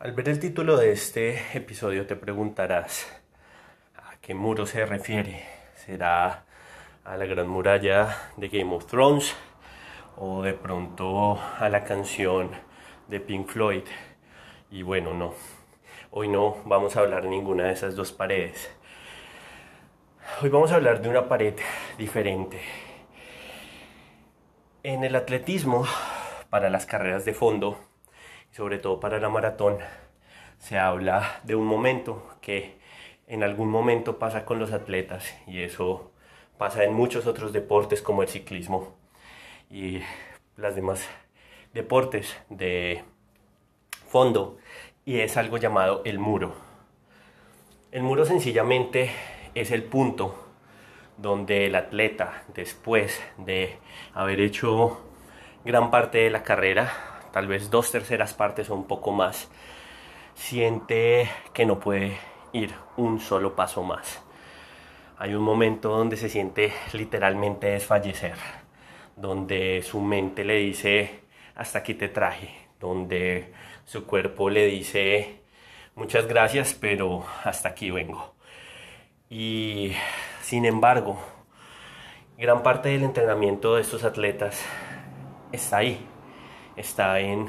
Al ver el título de este episodio te preguntarás a qué muro se refiere. ¿Será a la gran muralla de Game of Thrones o de pronto a la canción de Pink Floyd? Y bueno, no. Hoy no vamos a hablar ninguna de esas dos paredes. Hoy vamos a hablar de una pared diferente. En el atletismo, para las carreras de fondo, sobre todo para la maratón, se habla de un momento que en algún momento pasa con los atletas y eso pasa en muchos otros deportes como el ciclismo y las demás deportes de fondo y es algo llamado el muro. El muro sencillamente es el punto donde el atleta después de haber hecho gran parte de la carrera tal vez dos terceras partes o un poco más, siente que no puede ir un solo paso más. Hay un momento donde se siente literalmente desfallecer, donde su mente le dice, hasta aquí te traje, donde su cuerpo le dice, muchas gracias, pero hasta aquí vengo. Y sin embargo, gran parte del entrenamiento de estos atletas está ahí, está en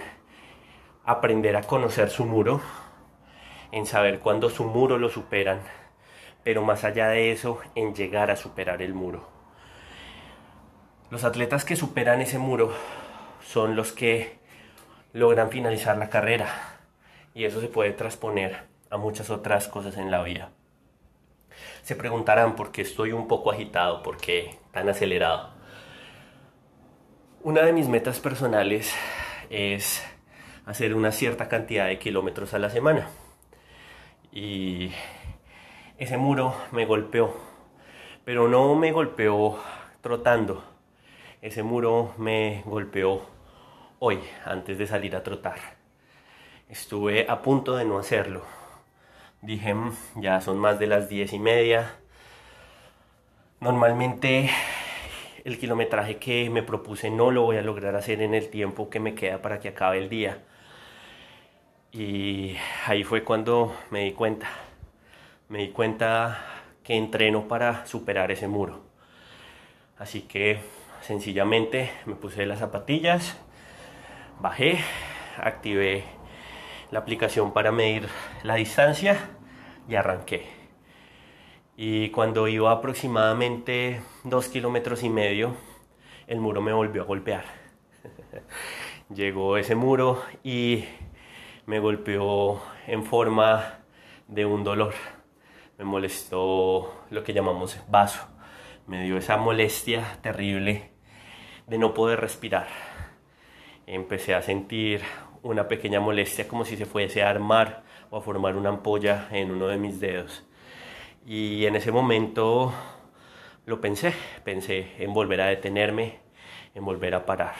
aprender a conocer su muro, en saber cuándo su muro lo superan, pero más allá de eso, en llegar a superar el muro. Los atletas que superan ese muro son los que logran finalizar la carrera y eso se puede transponer a muchas otras cosas en la vida. Se preguntarán por qué estoy un poco agitado, por qué tan acelerado. Una de mis metas personales es hacer una cierta cantidad de kilómetros a la semana. Y ese muro me golpeó, pero no me golpeó trotando. Ese muro me golpeó hoy, antes de salir a trotar. Estuve a punto de no hacerlo. Dije, mm, ya son más de las diez y media. Normalmente el kilometraje que me propuse no lo voy a lograr hacer en el tiempo que me queda para que acabe el día. Y ahí fue cuando me di cuenta. Me di cuenta que entreno para superar ese muro. Así que sencillamente me puse las zapatillas, bajé, activé la aplicación para medir la distancia y arranqué y cuando iba aproximadamente dos kilómetros y medio, el muro me volvió a golpear. Llegó ese muro y me golpeó en forma de un dolor. Me molestó lo que llamamos vaso. Me dio esa molestia terrible de no poder respirar. Empecé a sentir una pequeña molestia como si se fuese a armar o a formar una ampolla en uno de mis dedos y en ese momento lo pensé, pensé en volver a detenerme, en volver a parar.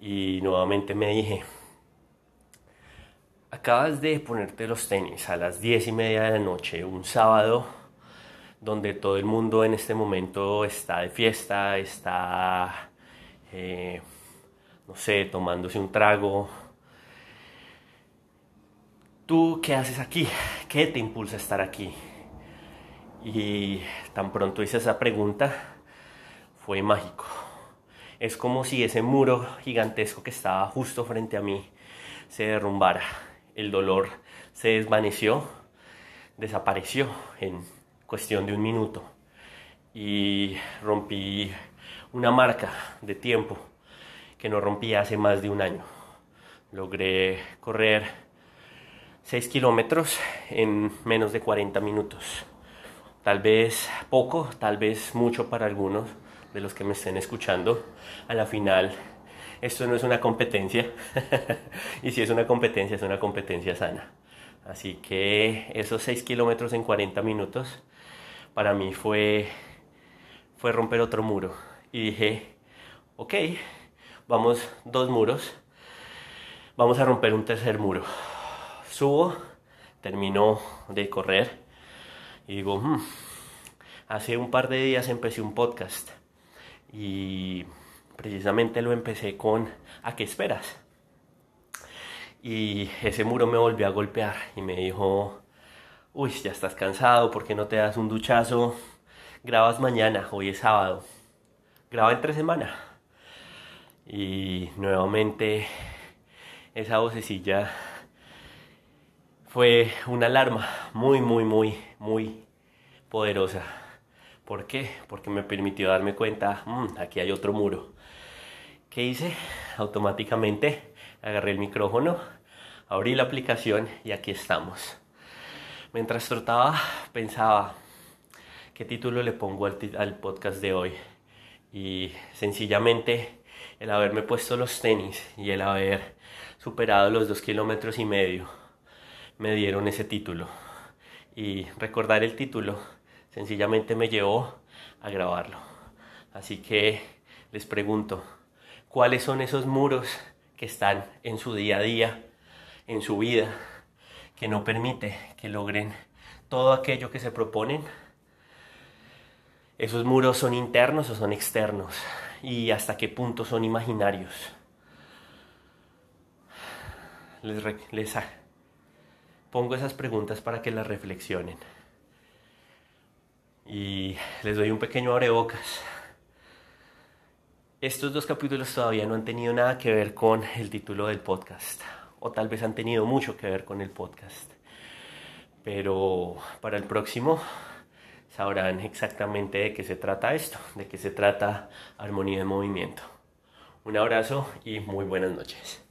Y nuevamente me dije, acabas de ponerte los tenis a las diez y media de la noche, un sábado, donde todo el mundo en este momento está de fiesta, está, eh, no sé, tomándose un trago. ¿Tú qué haces aquí? ¿Qué te impulsa a estar aquí? Y tan pronto hice esa pregunta, fue mágico. Es como si ese muro gigantesco que estaba justo frente a mí se derrumbara. El dolor se desvaneció, desapareció en cuestión de un minuto. Y rompí una marca de tiempo que no rompía hace más de un año. Logré correr 6 kilómetros en menos de 40 minutos. Tal vez poco, tal vez mucho para algunos de los que me estén escuchando. A la final, esto no es una competencia. y si es una competencia, es una competencia sana. Así que esos 6 kilómetros en 40 minutos, para mí fue, fue romper otro muro. Y dije, ok, vamos dos muros, vamos a romper un tercer muro. Subo, termino de correr y digo, hmm, hace un par de días empecé un podcast y precisamente lo empecé con ¿A qué esperas? y ese muro me volvió a golpear y me dijo, uy, ya estás cansado, ¿por qué no te das un duchazo? Grabas mañana, hoy es sábado. Graba entre semana. Y nuevamente esa vocecilla fue una alarma muy, muy, muy, muy poderosa. ¿Por qué? Porque me permitió darme cuenta, mmm, aquí hay otro muro. ¿Qué hice? Automáticamente agarré el micrófono, abrí la aplicación y aquí estamos. Mientras trotaba, pensaba, ¿qué título le pongo al, al podcast de hoy? Y sencillamente el haberme puesto los tenis y el haber superado los dos kilómetros y medio me dieron ese título. Y recordar el título sencillamente me llevó a grabarlo. Así que les pregunto, ¿cuáles son esos muros que están en su día a día, en su vida, que no permite que logren todo aquello que se proponen? ¿Esos muros son internos o son externos? ¿Y hasta qué punto son imaginarios? Les, les, pongo esas preguntas para que las reflexionen. Y les doy un pequeño abrebocas. Estos dos capítulos todavía no han tenido nada que ver con el título del podcast, o tal vez han tenido mucho que ver con el podcast. Pero para el próximo sabrán exactamente de qué se trata esto, de qué se trata armonía de movimiento. Un abrazo y muy buenas noches.